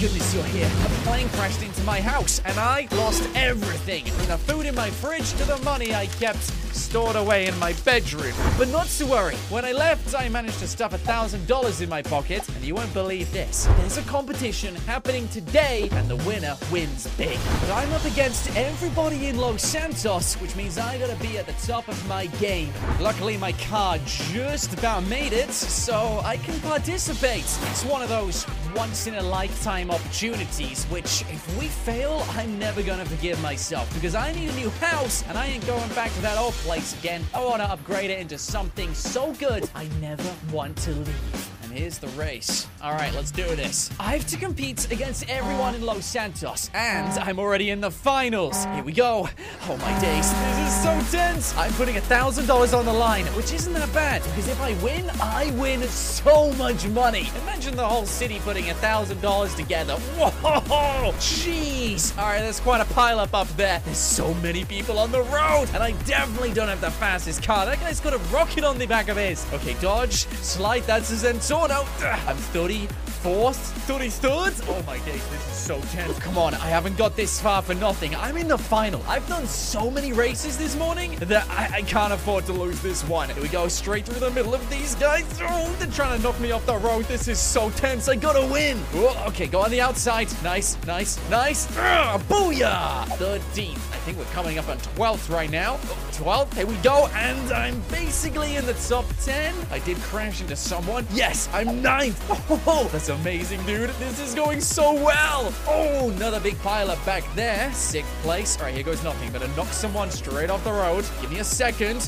goodness you're here. A plane crashed into my house and I lost everything. From the food in my fridge to the money I kept stored away in my bedroom. But not to worry. When I left, I managed to stuff a thousand dollars in my pocket, and you won't believe this. There's a competition happening today, and the winner wins big. But I'm up against everybody in Los Santos, which means I gotta be at the top of my game. Luckily, my car just about made it, so I can participate. It's one of those once in a lifetime opportunities, which if we fail, I'm never gonna forgive myself because I need a new house and I ain't going back to that old place again. I wanna upgrade it into something so good I never want to leave. And here's the race. All right, let's do this. I have to compete against everyone in Los Santos, and ah. I'm already in the finals. Here we go. Oh my days, this is so tense. I'm putting a thousand dollars on the line, which isn't that bad because if I win, I win so much money. Imagine the whole city putting a thousand dollars together. Whoa, jeez. All right, there's quite a pile up up there. There's so many people on the road, and I definitely don't have the fastest car. That guy's got a rocket on the back of his. Okay, dodge, slide. That's his Zentorno. I'm 34th, 33rd. Oh my days, this is so tense. Come on, I haven't got this far for nothing. I'm in the final. I've done so many races this morning that I, I can't afford to lose this one. Here we go, straight through the middle of these guys. Oh, they're trying to knock me off the road. This is so tense. I gotta win. Oh, okay, go on the outside. Nice, nice, nice. Ugh, booyah! 13th. I think we're coming up on 12th right now. Oh, 12th, here we go. And I'm basically in the top 10. I did crash into someone. Yes, I'm 9th. Oh, amazing, dude. This is going so well. Oh, another big pile up back there. Sixth place. All right, here goes nothing. Better knock someone straight off the road. Give me a second.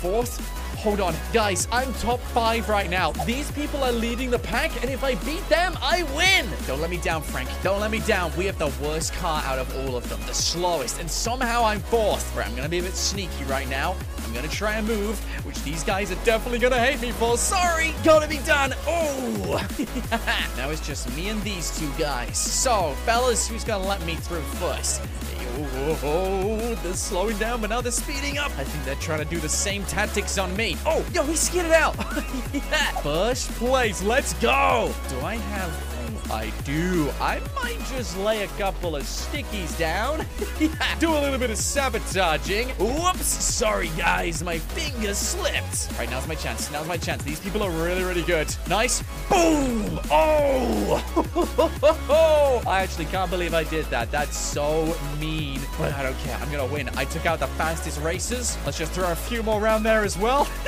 Fourth. Hold on. Guys, I'm top five right now. These people are leading the pack, and if I beat them, I win. Don't let me down, Frank. Don't let me down. We have the worst car out of all of them. The slowest. And somehow I'm fourth. Right, I'm going to be a bit sneaky right now. I'm going to try and move, which these guys are definitely going to hate me for. Sorry. Gotta be done. Oh. now it's just me and these two guys. So, fellas, who's going to let me through first? Oh, oh, they're slowing down, but now they're speeding up. I think they're trying to do the same tactics on me. Oh, yo, he skidded out. yeah. First place, let's go. Do I have... I do. I might just lay a couple of stickies down. yeah. Do a little bit of sabotaging. Whoops. Sorry, guys. My finger slipped. All right, now's my chance. Now's my chance. These people are really, really good. Nice. Boom. Oh. I actually can't believe I did that. That's so mean. But I don't care. I'm to win. I took out the fastest racers. Let's just throw a few more around there as well.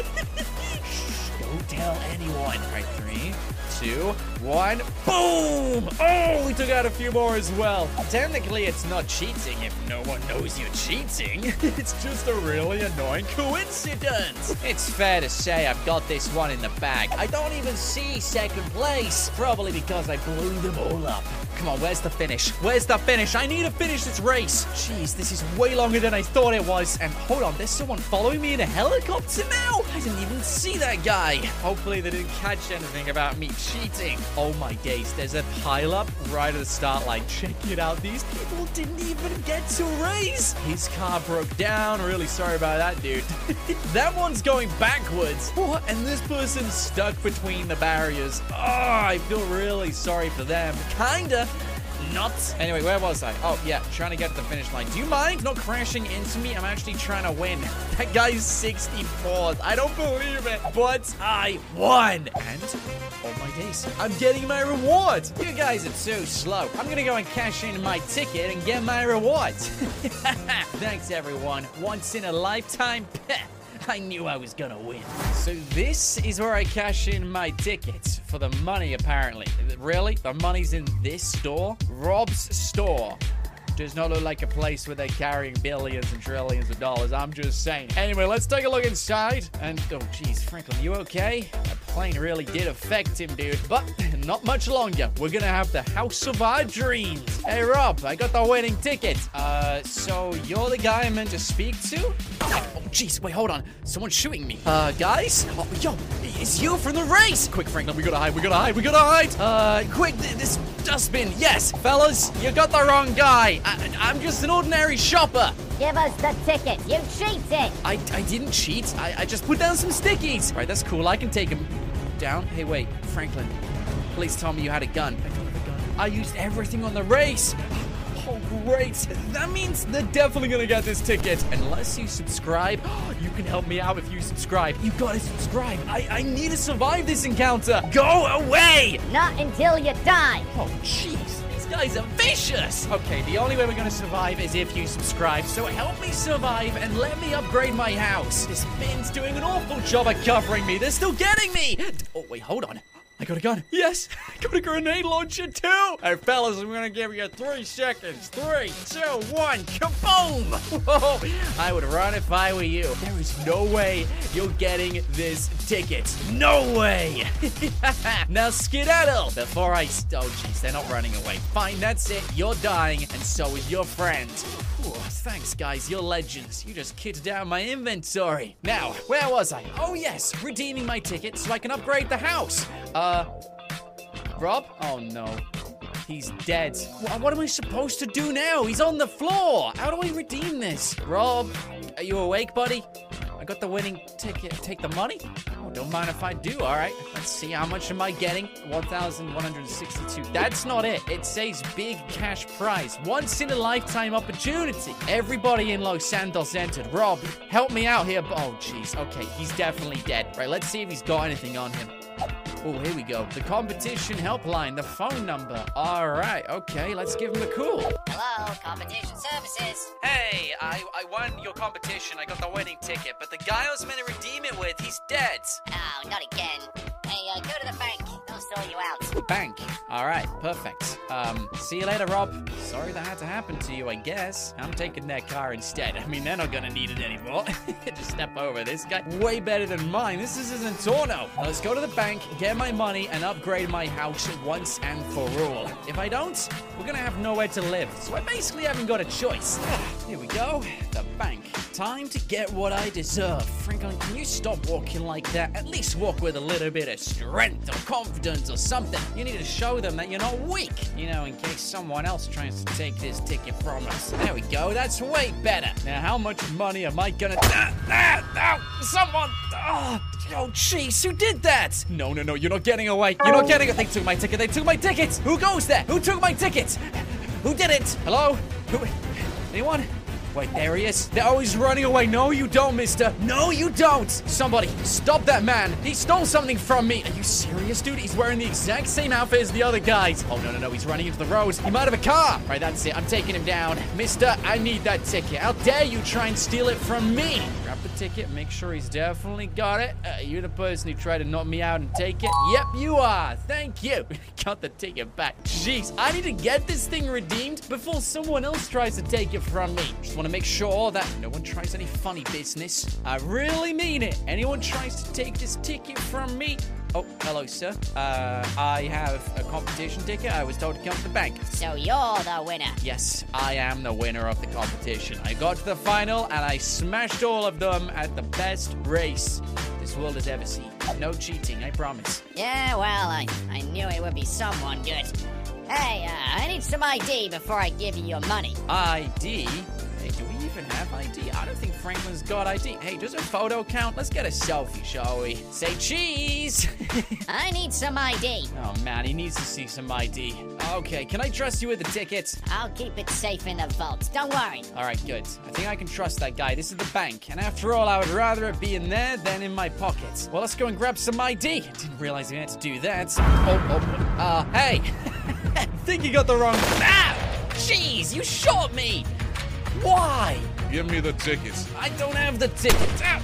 Shh, don't tell anyone. All right, two, one. Boom! Oh, we took out a few more as well. Technically, it's not cheating if no one knows you're cheating. it's just a really annoying coincidence. It's fair to say I've got this one in the bag. I don't even see second place. Probably because I blew them all up. Come on, where's the finish? Where's the finish? I need to finish this race. Jeez, this is way longer than I thought it was. And hold on, there's someone following me in a helicopter now? I didn't even see that guy. Hopefully they didn't catch anything about me cheating. Oh my days, there's a pileup right at the start line. Check it out. These people didn't even get to race. His car broke down. Really sorry about that, dude. that one's going backwards. What? And this person's stuck between the barriers. Oh, I feel really sorry for them. Kinda. Anyway, where was I? Oh, yeah, trying to get to the finish line. Do you mind not crashing into me? I'm actually trying to win. That guy's 64th. I don't believe it, but I won. And, oh my days, I'm getting my reward. You guys are too slow. I'm gonna go and cash in my ticket and get my reward. Thanks, everyone. Once in a lifetime. I knew I was gonna win. So this is where I cash in my tickets for the money, apparently. Really? The money's in this store? Rob's store. Does not look like a place where they're carrying billions and trillions of dollars. I'm just saying. Anyway, let's take a look inside. And, oh, geez, Franklin, you okay? That plane really did affect him, dude. But not much longer. We're gonna have the house of our dreams. Hey, Rob, I got the winning ticket. Uh, so you're the guy I'm meant to speak to? Oh, jeez, wait, hold on. Someone's shooting me. Uh, guys? Oh, yo, it's you from the race. Quick, Franklin, we gotta hide, we gotta hide, we gotta hide. Uh, quick, th this dustbin. Yes, fellas, you got the wrong guy. I, I'm just an ordinary shopper. Give us the ticket. You cheated. I, I didn't cheat. I, I just put down some stickies. All right, that's cool. I can take him down. Hey, wait, Franklin. Please tell me you had a gun. I don't have a gun. I used everything on the race. Oh, great. That means they're definitely gonna get this ticket. Unless you subscribe, you can help me out if you subscribe. You gotta subscribe. I, I need to survive this encounter. Go away! Not until you die. Oh, jeez. These guys are vicious. Okay, the only way we're gonna survive is if you subscribe. So help me survive and let me upgrade my house. This bin's doing an awful job at covering me. They're still getting me. Oh, wait, hold on. I got a gun. Yes, I got a grenade launcher too. Hey, fellas, I'm gonna give you three seconds. Three, two, one, kaboom! Whoa, I would run if I were you. There is no way you're getting this ticket. No way! now skedaddle before I. St- oh, jeez, they're not running away. Fine, that's it. You're dying, and so is your friend. Ooh, thanks, guys. You're legends. You just kicked down my inventory. Now, where was I? Oh, yes, redeeming my ticket so I can upgrade the house. Uh, Uh, Rob? Oh, no. He's dead. Wha- What am I supposed to do now? He's on the floor. How do I redeem this? Rob, are you awake, buddy? I got the winning ticket. Take the money? Oh, don't mind if I do. All right. Let's see. How much am I getting? 1,162. That's not it. It says big cash prize. Once in a lifetime opportunity. Everybody in Los Santos entered. Rob, help me out here. Oh, jeez. Okay. He's definitely dead. Right. Let's see if he's got anything on him. Oh, here we go. The competition helpline, the phone number. All right, okay, let's give him a call. Hello, competition services. Hey, I, I won your competition. I got the winning ticket, but the guy I was meant to redeem it with, he's dead. Oh, not again. Hey, uh, go to the bank. You out. Bank. All right, perfect. Um, see you later, Rob. Sorry that had to happen to you, I guess. I'm taking that car instead. I mean, they're not gonna need it anymore. Just step over this guy. Way better than mine. This is Zentorno. Now let's go to the bank, get my money, and upgrade my house once and for all. If I don't, we're gonna have nowhere to live. So I basically haven't got a choice. Here we go. The bank. Time to get what I deserve. Franklin, can you stop walking like that? At least walk with a little bit of strength or confidence or something. You need to show them that you're not weak. You know, in case someone else tries to take this ticket from us. There we go. That's way better. Now, how much money am I gonna? Ah, ah, ah, someone! Ah, oh, jeez, who did that? No, no, no, you're not getting away. You're not getting. A- They took my ticket. They took my ticket. Who goes there? Who took my ticket? Who did it? Hello? Who? Anyone? Wait, there he is. They're always running away. No, you don't, mister. No, you don't. Somebody, stop that man. He stole something from me. Are you serious, dude? He's wearing the exact same outfit as the other guys. Oh, no, no, no. He's running into the road. He might have a car. Right, that's it. I'm taking him down. Mister, I need that ticket. How dare you try and steal it from me? Ticket. Make sure he's definitely got it. Uh, you're the person who tried to knock me out and take it? Yep, you are. Thank you. got the ticket back. Jeez, I need to get this thing redeemed before someone else tries to take it from me. Just want to make sure that no one tries any funny business. I really mean it. Anyone tries to take this ticket from me. Oh, hello, sir. Uh, I have a competition ticket. I was told to come to the bank. So you're the winner. Yes, I am the winner of the competition. I got to the final and I smashed all of them at the best race this world has ever seen. No cheating, I promise. Yeah, well, I, I knew it would be someone good. Hey, uh, I need some ID before I give you your money. ID? Hey, do we even have ID? I don't think Franklin's got ID. Hey, does a photo count? Let's get a selfie, shall we? Say cheese! I need some ID. oh man, he needs to see some ID. Okay, can I trust you with the tickets? I'll keep it safe in the vault. Don't worry. All right, good. I think I can trust that guy. This is the bank, and after all, I would rather it be in there than in my pocket. Well, let's go and grab some ID. Didn't realize we had to do that. Oh, oh, uh, hey. think you got the wrong. Ah! Jeez, you shot me. Why? Give me the tickets. I don't have the ticket. Out.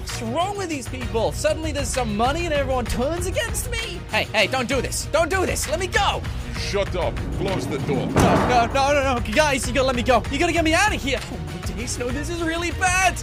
What's wrong with these people? Suddenly there's some money and everyone turns against me? Hey, hey, don't do this. Don't do this. Let me go. Shut up. Close the door. No, no, no, no, no. Guys, you gotta let me go. You gotta get me out of here. Oh my days, no, this is really bad.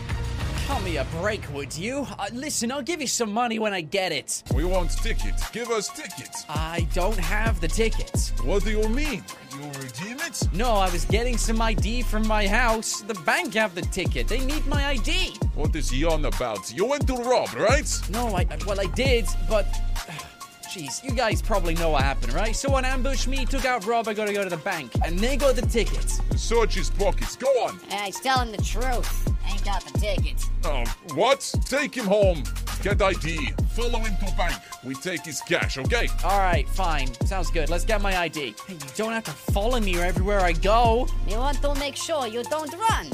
Cut me a break, would you? Uh, listen, I'll give you some money when I get it. We want tickets. Give us tickets. I don't have the tickets. What do you mean? You redeem it? No, I was getting some ID from my house. The bank have the ticket. They need my ID. What is he on about? You went to rob, right? No, I, I- well, I did, but. Jeez, you guys probably know what happened, right? Someone ambushed me, took out Rob, I gotta go to the bank, and they got the tickets. Search his pockets. Go on. Hey, he's telling the truth. I ain't got the tickets. Um, what? Take him home. get ID, follow him to bank. We take his cash, okay? All right, fine. Sounds good. Let's get my ID. Hey, you don't have to follow me everywhere I go. You want to make sure you don't run.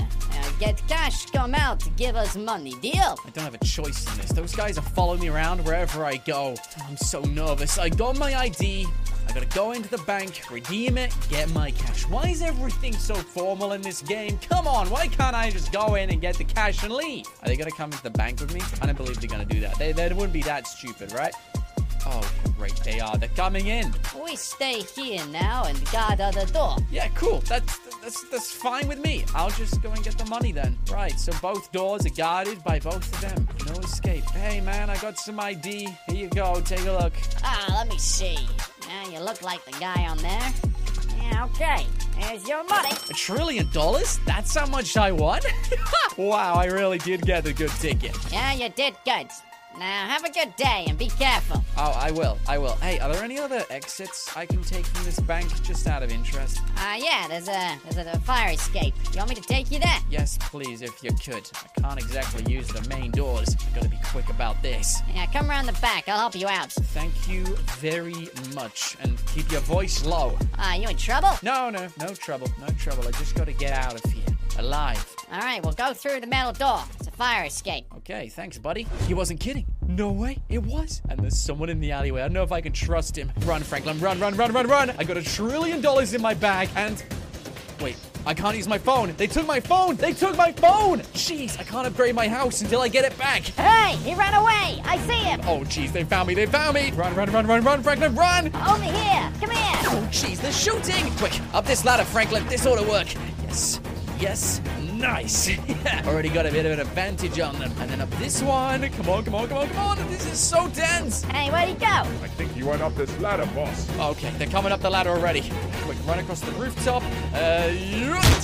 Get cash, come out, give us money. Deal? I don't have a choice in this. Those guys are following me around wherever I go. I'm so nervous. I got my ID. I gotta go into the bank, redeem it, get my cash. Why is everything so formal in this game? Come on, why can't I just go in and get the cash and leave? Are they gonna come into the bank with me? I don't believe they're gonna do that. They, they wouldn't be that stupid, right? Oh, great, they are. They're coming in. We stay here now and guard the door. Yeah, cool. That's that's that's fine with me. I'll just go and get the money then. Right. So both doors are guarded by both of them. No escape. Hey man, I got some ID. Here you go. Take a look. Ah, let me see. Yeah, you look like the guy on there. Yeah, okay. Here's your money. A trillion dollars? That's how much I won? wow, I really did get a good ticket. Yeah, you did good. Now have a good day and be careful. Oh, I will. I will. Hey, are there any other exits I can take from this bank just out of interest? Uh, yeah, there's a there's a fire escape. You want me to take you there? Yes, please, if you could. I can't exactly use the main doors. I've gotta be quick about this. Yeah, come around the back. I'll help you out. Thank you very much. And keep your voice low. Ah, you in trouble? No, no, no trouble. No trouble. I just gotta get out of here. Alive. All right, we'll go through the metal door. Fire escape. Okay, thanks, buddy. He wasn't kidding. No way, it was. And there's someone in the alleyway. I don't know if I can trust him. Run, Franklin, run, run, run, run, run. I got a trillion dollars in my bag and. Wait, I can't use my phone. They took my phone. They took my phone. Jeez, I can't upgrade my house until I get it back. Hey, he ran away. I see him. Oh, jeez, they found me. They found me. Run, run, run, run, run, Franklin, run. Over here. Come here. Oh, jeez, they're shooting. Quick, up this ladder, Franklin. This ought to work. Yes, yes, nice. Already got a bit of an advantage on them. And then up this one. Come on, come on, come on, come on. This is so dense. Hey, where'd he go? I think you went up this ladder, boss. Okay, they're coming up the ladder already. Quick, run across the rooftop. Uh,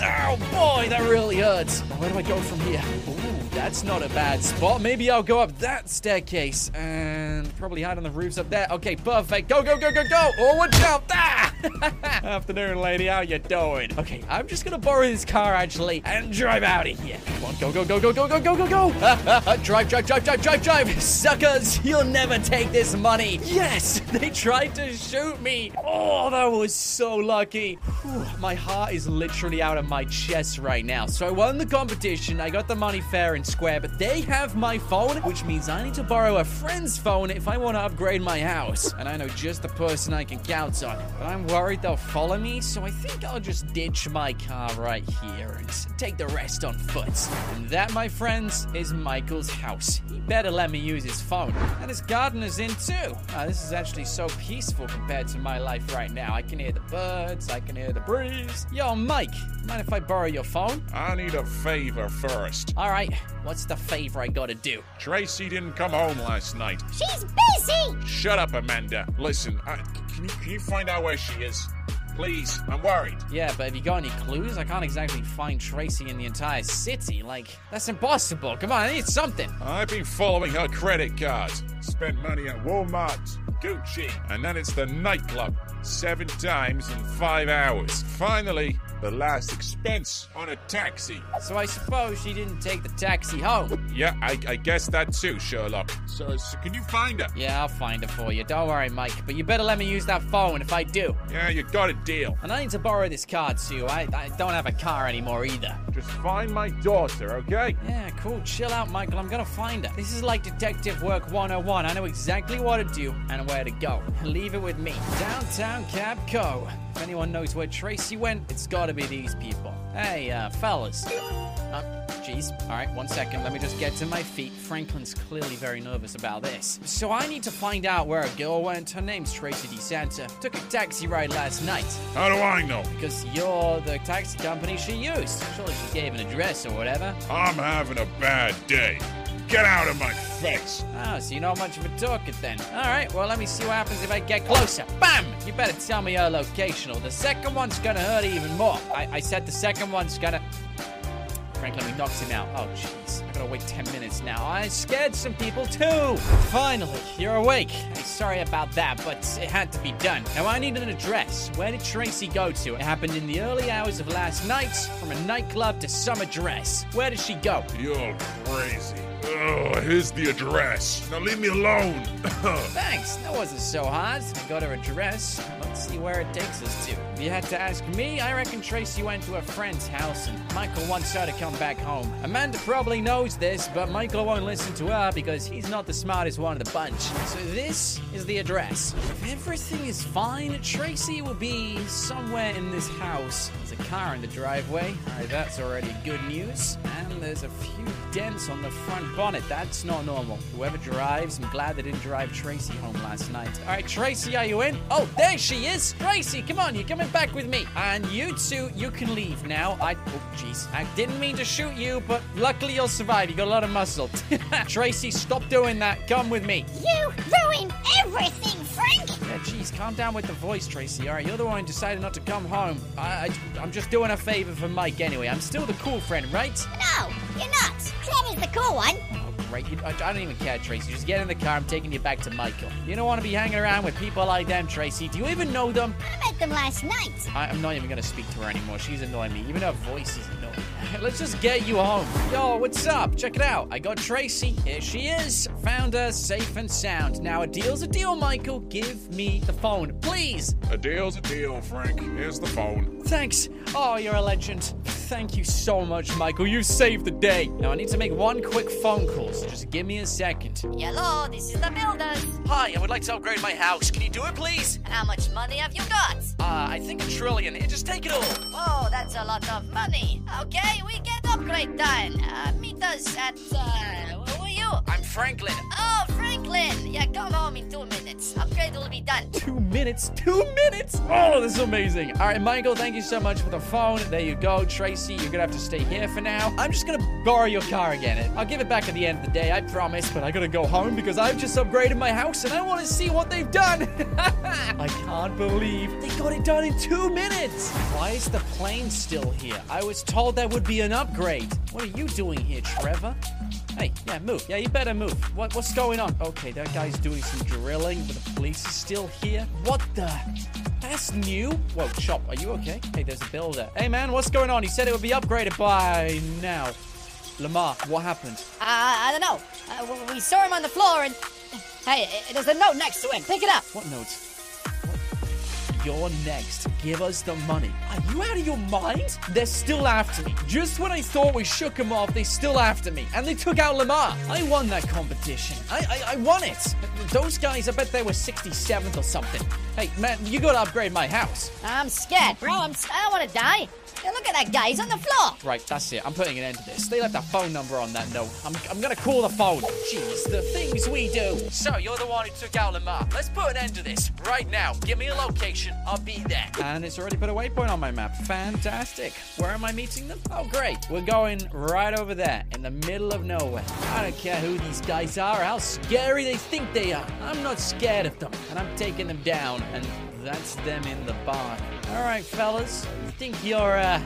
oh boy, that really hurts. Where do I go from here? Ooh, that's not a bad spot. Maybe I'll go up that staircase and probably hide on the roofs up there. Okay, perfect. Go, go, go, go, go. Oh, watch out. Ah! Afternoon, lady. How you doing? Okay, I'm just gonna borrow this car actually and drive out of here. Come on, go, go, go, go, go, go, go, go, go. drive, drive, drive, drive, drive, drive. Suckers, you'll never take this money. Yes, they tried to shoot me. Oh, that was so lucky. Whew, my heart is literally out of my chest right now. So I won the competition. I got the money fair and square, but they have my phone, which means I need to borrow a friend's phone if I want to upgrade my house. And I know just the person I can count on. But I'm worried they'll follow me, so I think I'll just ditch my car right here and take the rest on foot. And that, my friends, is Michael's house. He better let me use his phone. And his garden is in too. Ah, this is actually so peaceful compared to my life right now. I can hear the birds, I can hear the breeze. Yo, Mike, mind if I borrow your phone? I need a favor first. All right, what's the favor I gotta do? Tracy didn't come home last night. She's busy. Shut up, Amanda. Listen, I, can, you, can you find out where she is? Please, I'm worried. Yeah, but have you got any clues? I can't exactly find Tracy in the entire city. Like, that's impossible. Come on, I need something. I've been following her credit cards. Spent money at Walmart, Gucci, and then it's the nightclub. Seven times in five hours. Finally, the last expense on a taxi. So I suppose she didn't take the taxi home. Yeah, I, I guess that too, Sherlock. So, so can you find her? Yeah, I'll find her for you. Don't worry, Mike. But you better let me use that phone if I do. Yeah, you got a deal. And I need to borrow this card too. I, I don't have a car anymore either. Just find my daughter, okay? Yeah, cool. Chill out, Michael. I'm gonna find her. This is like detective work 101. I know exactly what to do and where to go. Leave it with me. Downtown Cab Co. If anyone knows where Tracy went, it's gotta be these people. Hey, uh, fellas. Uh, jeez. All right, one second. Let me just get to my feet. Franklin's clearly very nervous about this. So I need to find out where a girl went. Her name's Tracy DeSanta. Took a taxi ride last night. How do I know? Because you're the taxi company she used. Surely she gave an address or whatever. I'm having a bad day. Get out of my face. Oh, so you're not much of a talker then. All right, well, let me see what happens if I get closer. Bam! You better tell me your location, or the second one's gonna hurt even more. I, I said the second one's gonna. Franklin, we knocked him out. Oh, jeez. I gotta wait 10 minutes now. I scared some people too. Finally, you're awake. Hey, sorry about that, but it had to be done. Now, I need an address. Where did Tracy go to? It happened in the early hours of last night, from a nightclub to some address. Where did she go? You're crazy. Oh, here's the address. Now leave me alone. Thanks, that wasn't so hard. I got her address. Let's see where it takes us to. You had to ask me, I reckon Tracy went to a friend's house and Michael wants her to come back home. Amanda probably knows this, but Michael won't listen to her because he's not the smartest one of the bunch. So this is the address. If everything is fine, Tracy will be somewhere in this house. There's a car in the driveway. That's already good news. And there's a few dents on the front bonnet. That's not normal. Whoever drives, I'm glad they didn't drive Tracy home last night. Alright, Tracy, are you in? Oh, there she is! Tracy, come on, you're coming back with me. And you two, you can leave now. I oh jeez. I didn't mean to shoot you, but luckily you'll survive. You got a lot of muscle. Tracy, stop doing that. Come with me. You ruin everything, Frank! Yeah, jeez, calm down with the voice, Tracy. All right, you're the one who decided not to come home. I, I, am just doing a favor for Mike anyway. I'm still the cool friend, right? No, you're not. Trevor's the cool one. Great. You, I, I don't even care, Tracy. Just get in the car. I'm taking you back to Michael. You don't want to be hanging around with people like them, Tracy. Do you even know them? I met them last night. I, I'm not even going to speak to her anymore. She's annoying me. Even her voice is annoying. Let's just get you home. Yo, what's up? Check it out. I got Tracy. Here she is. Found her safe and sound. Now, a deal's a deal, Michael. Give me the phone, please. a deal's a deal, Frank. Here's the phone. Thanks. Oh, you're a legend. Thank you so much, Michael. You saved the day. Now, I need to make one quick phone call, so just give me a second. Hello, this is the builders. Hi, I would like to upgrade my house. Can you do it, please? How much money have you got? Uh, I think a trillion. Just take it all. Oh, that's a lot of money. Okay, we get upgrade done. Uh, meet us at, uh, who are you? I'm Franklin. Oh, Franklin. Yeah, come home in two minutes. Upgrade will be done. Two minutes. Two minutes. Oh, this is amazing. All right, Michael, thank you so much for the phone. There you go. Tracy, you're going to have to stay here for now. I'm just going to borrow your car again. I'll give it back at the end of the day, I promise. But I got to go home because I've just upgraded my house and I want to see what they've done. I can't believe they got it done in two minutes. Why is the plane still here? I was told that would be an upgrade. What are you doing here, Trevor? Hey, yeah, move. Yeah, you better move. What, what's going on? Okay, that guy's doing some drilling, but the police is still here. What the? That's new. Whoa, Chop, are you okay? Hey, there's a builder. Hey, man, what's going on? He said it would be upgraded by now. Lamar, what happened? Uh, I don't know. Uh, we saw him on the floor and. Hey, there's a note next to him. Pick it up. What notes? You're next. Give us the money. Are you out of your mind? They're still after me. Just when I thought we shook them off, they still after me. And they took out Lamar. I won that competition. I, I, I won it. Those guys, I bet they were 67th or something. Hey, man, you gotta upgrade my house. I'm scared, bro. I'm, I don't want to die. Hey, look at that guy. He's on the floor. Right, that's it. I'm putting an end to this. They left a phone number on that note. I'm, I'm gonna call the phone. Jeez, the things we do. So, you're the one who took out Lamar. Let's put an end to this right now. Give me a location. I'll be there. And it's already put a waypoint on my map. Fantastic. Where am I meeting them? Oh, great. We're going right over there in the middle of nowhere. I don't care who these guys are, or how scary they think they are. I'm not scared of them. And I'm taking them down. And that's them in the barn. All right, fellas. Think you're, uh,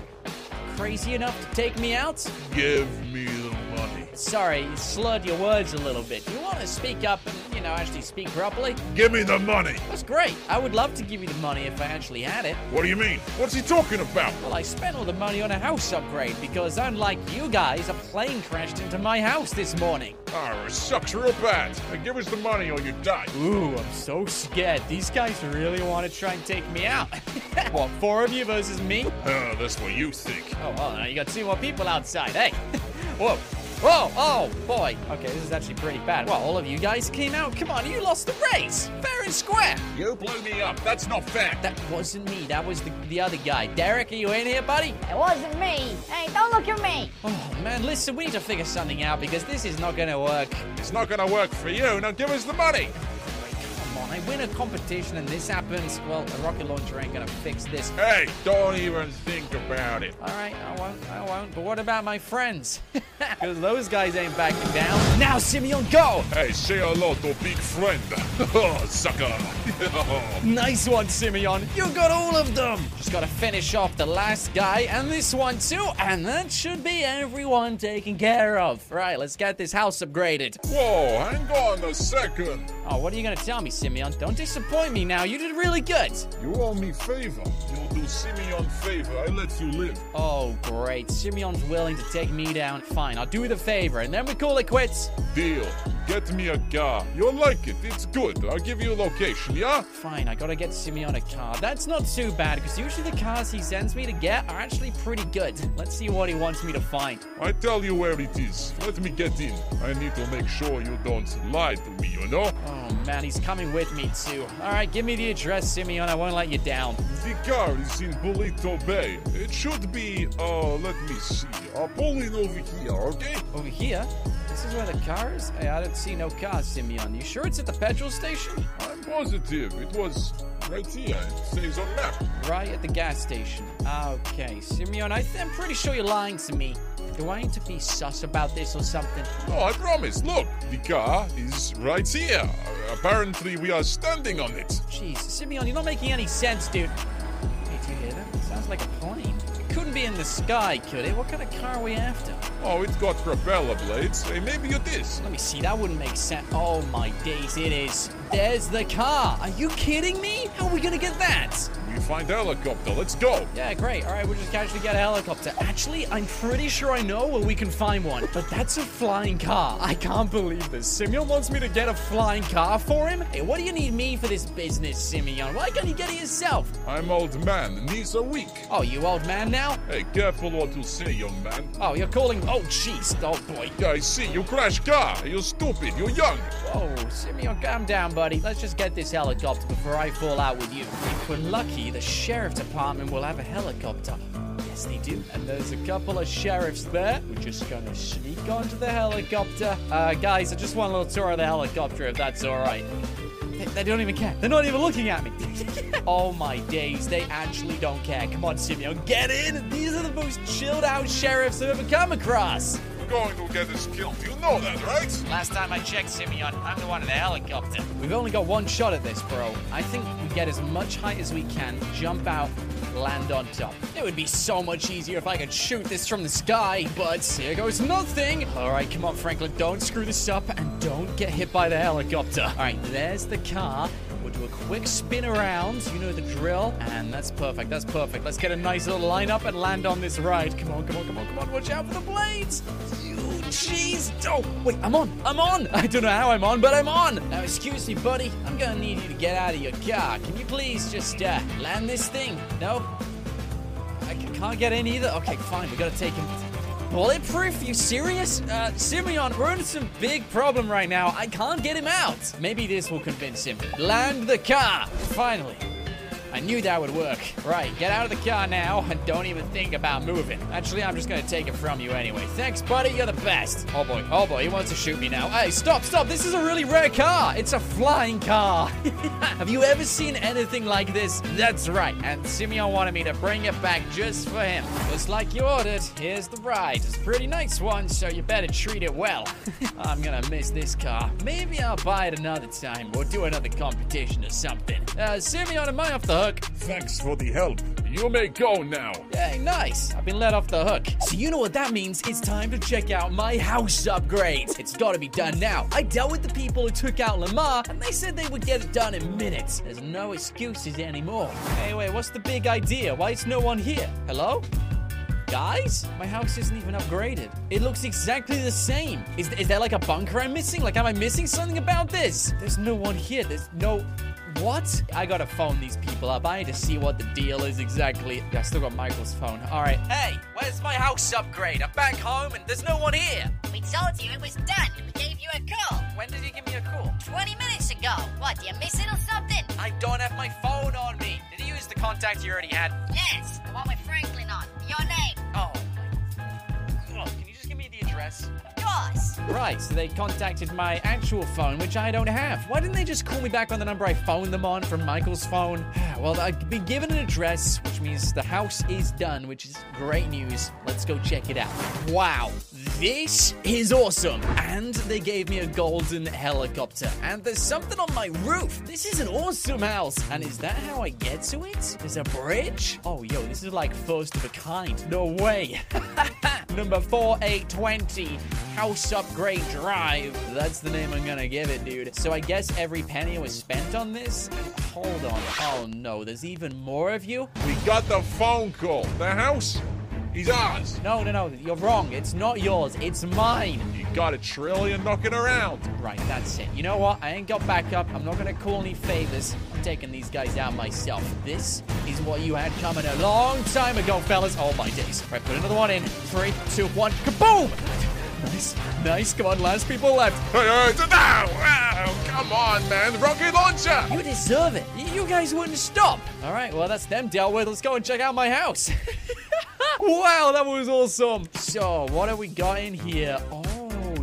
crazy enough to take me out? Give me. Sorry, you slurred your words a little bit. You want to speak up and, you know, actually speak properly? Give me the money. That's great. I would love to give you the money if I actually had it. What do you mean? What's he talking about? Well, I spent all the money on a house upgrade because, unlike you guys, a plane crashed into my house this morning. Ah, it sucks real bad. Now give us the money or you die. Ooh, I'm so scared. These guys really want to try and take me out. what, four of you versus me? Ah, that's what you think. Oh, well, now you got two more people outside. Hey! Whoa! Whoa! Oh, boy. Okay, this is actually pretty bad. Well, all of you guys came out. Come on, you lost the race. Fair and square. You blew me up. That's not fair. That wasn't me. That was the, the other guy. Derek, are you in here, buddy? It wasn't me. Hey, don't look at me. Oh, man, listen, we need to figure something out because this is not going to work. It's not gonna work for you. Now give us the money. Come on, I win a competition and this happens. Well, a rocket launcher ain't going to fix this. Hey, don't even think about it. All right, I won't. I won't. But what about my friends? Because those guys ain't backing down. Now, Simeon, go! Hey, say hello to big friend. Oh, Sucker. Nice one, Simeon. You got all of them. Just got to finish off the last guy and this one too, and that should be everyone taken care of. Right, let's get this house upgraded. Whoa, hang on a second. Oh, what are you gonna tell me, Simeon? Don't disappoint me now. You did really good. You owe me favor. You do Simeon favor. I let you live. Oh, great. Simeon's willing to take me down. Fine, I'll do the favor, and then we call it quits. Deal. Get me a car. You'll like it. It's good. I'll give you a location, yeah? Fine, I gotta get Simeon a car. That's not too bad, because usually the cars he sends me to get are actually pretty good. Let's see what he wants me to find. I tell you where it is. Let me get in. I need to make sure you don't lie to me, you know? Oh man, he's coming with me too. Alright, give me the address, Simeon. I won't let you down. The car is in Paleto Bay. It should be, uh, let me see. I'll pull in over here, okay? Over here? This is where the car is? Hey, I don't see no car, Simeon. You sure it's at the petrol station? I'm positive. It was right here. It says on map. Right at the gas station. Okay, Simeon, I I'm pretty sure you're lying to me. Do I need to be sus about this or something? No, I promise. Look, the car is right here. Apparently, we are standing on it. Jeez, Simeon, you're not making any sense, dude. Hey, do you hear that? It sounds like a plane. Couldn't be in the sky, could it? What kind of car are we after? Oh, it's got propeller blades. Hey, maybe it is. Let me see, that wouldn't make sense. Oh my days, it is. There's the car. Are you kidding me? How are we gonna get that? We find a helicopter. Let's go. Yeah, great. All right, we'll just casually get a helicopter. Actually, I'm pretty sure I know where we can find one. But that's a flying car. I can't believe this. Simeon wants me to get a flying car for him? Hey, what do you need me for this business, Simeon? Why can't you get it yourself? I'm old man. Knees are weak. Oh, you old man now? Hey, careful what you say, young man. Oh, you're calling. Oh, jeez. Oh, boy. Yeah, I see. You crash car. You're stupid. You're young. Oh, Simeon, calm down, buddy. Let's just get this helicopter before I fall out with you. If we're lucky, the sheriff's department will have a helicopter. Yes, they do. And there's a couple of sheriffs there. We're just gonna sneak onto the helicopter. Uh, guys, I just want a little tour of the helicopter, if that's all right. They, they don't even care. They're not even looking at me. oh my days, they actually don't care. Come on, Simeon, get in. These are the most chilled out sheriffs I've ever come across. We're going to get us killed. You know that, right? Last time I checked, Simeon, I'm the one in the helicopter. We've only got one shot at this, bro. I think we get as much height as we can, jump out, land on top. It would be so much easier if I could shoot this from the sky, but here goes nothing. All right, come on, Franklin, don't screw this up and don't get hit by the helicopter. All right, there's the car. Do a quick spin around. You know the drill. And that's perfect. That's perfect. Let's get a nice little lineup and land on this ride. Come on, come on, come on, come on. Watch out for the blades. You jeez. Oh, wait, I'm on. I'm on. I don't know how I'm on, but I'm on. Now, excuse me, buddy. I'm gonna need you to get out of your car. Can you please just uh, land this thing? No? I can't get in either. Okay, fine. We gotta take him. Bulletproof? You serious? Uh, Simeon, we're in some big problem right now. I can't get him out. Maybe this will convince him. Land the car. Finally. I knew that would work. Right, get out of the car now and don't even think about moving. Actually, I'm just gonna take it from you anyway. Thanks, buddy. You're the best. Oh boy, oh boy, he wants to shoot me now. Hey, stop, stop. This is a really rare car. It's a flying car. Have you ever seen anything like this? That's right. And Simeon wanted me to bring it back just for him. Just like you ordered. Here's the ride. It's a pretty nice one, so you better treat it well. I'm gonna miss this car. Maybe I'll buy it another time or do another competition or something. Uh, Simeon, am I off the hook? Thanks for the help. You may go now. Hey, nice. I've been let off the hook. So you know what that means? It's time to check out my house upgrade. It's gotta be done now. I dealt with the people who took out Lamar, and they said they would get it done in minutes. There's no excuses anymore. Anyway, what's the big idea? Why is no one here? Hello? Guys, my house isn't even upgraded. It looks exactly the same. Is, is there like a bunker I'm missing? Like, am I missing something about this? There's no one here. There's no. What? I gotta phone these people up. I need to see what the deal is exactly. Yeah, I still got Michael's phone. All right. Hey, where's my house upgrade? I'm back home and there's no one here. We told you it was done. We gave you a call. When did you give me a call? 20 minutes ago. What, do you miss it or something? I don't have my phone on me. Did you use the contact you already had? Yes, the one with Franklin address? Yours. Right, so they contacted my actual phone, which I don't have. Why didn't they just call me back on the number I phoned them on from Michael's phone? Well, I've been given an address, which means the house is done, which is great news. Let's go check it out. Wow, This is awesome. And they gave me a golden helicopter. And there's something on my roof. This is an awesome house. And is that how I get to it? There's a bridge? Oh, yo, this is like first of a kind. No way. Number 4820, House Upgrade Drive. That's the name I'm gonna give it, dude. So I guess every penny was spent on this? Hold on. Oh no, there's even more of you? We got the phone call. The house is ours. No, no, no, you're wrong. It's not yours, it's mine. You got a trillion knocking around. Right, that's it. You know what? I ain't got backup. I'm not gonna call any favors. I'm taking these guys out myself. This is what you had coming a long time ago, fellas. Oh my days. Right, put another one in. Three, two, one, kaboom! Nice, nice. Come on, last people left. Hey, hey, Ow, ow, come on, man. Rocket launcher. You deserve it. You guys wouldn't stop. All right, well, that's them dealt with. Let's go and check out my house. wow, that was awesome. So, what have we got in here? Oh,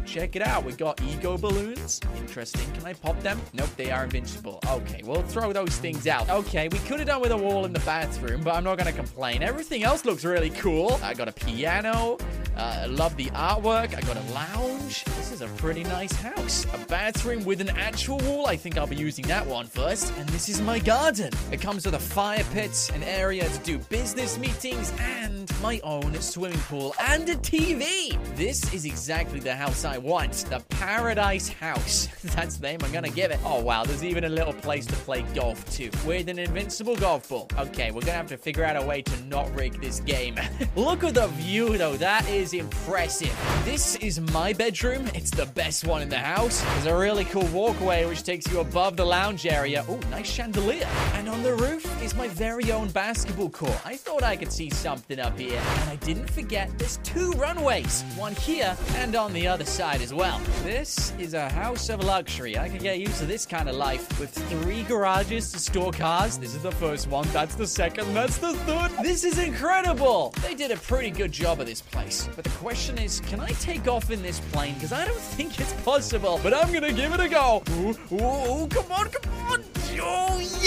check it out. We got ego balloons. Interesting. Can I pop them? Nope, they are invincible. Okay, we'll throw those things out. Okay, we could have done with a wall in the bathroom, but I'm not to complain. Everything else looks really cool. I got a piano. Uh, I love the artwork. I got a lounge. This is a pretty nice house. A bathroom with an actual wall. I think I'll be using that one first. And this is my garden. It comes with a fire pit, an area to do business meetings, and my own swimming pool and a TV. This is exactly the house I want. The Paradise House. That's the name I'm gonna give it. Oh wow, there's even a little place to play golf too, with an invincible golf ball. Okay, we're gonna have to figure out a way to not rig this game. Look at the view though. That is impressive. This is my bedroom. It's the best one in the house. There's a really cool walkway which takes you above the lounge area. Oh, nice chandelier. And on the roof is my very own basketball court. I thought I could see something up here. And I didn't forget there's two runways. One here and on the other side as well. This is a house of luxury. I can get used to this kind of life with three garages to store cars. This is the first one. That's the second. That's the third. This is incredible. They did a pretty good job of this place. But the question is, can I take off in this plane? Because I don't think it's possible. But I'm gonna give it a go. Ooh, ooh, ooh, come on, come on.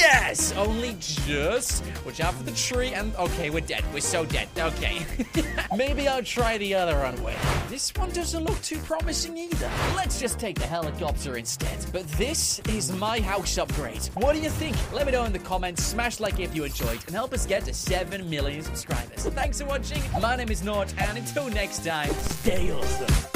Yes. Only just. Watch out for the tree. And okay, we're dead. We're so dead. Okay. Maybe I'll try the other runway. This one doesn't look too promising either. Let's just take the helicopter instead. But this is my house upgrade. What do you think? Let me know in the comments. Smash like if you enjoyed and help us get to 7 million subscribers. Thanks for watching. My name is Nought, and until next time, stay awesome.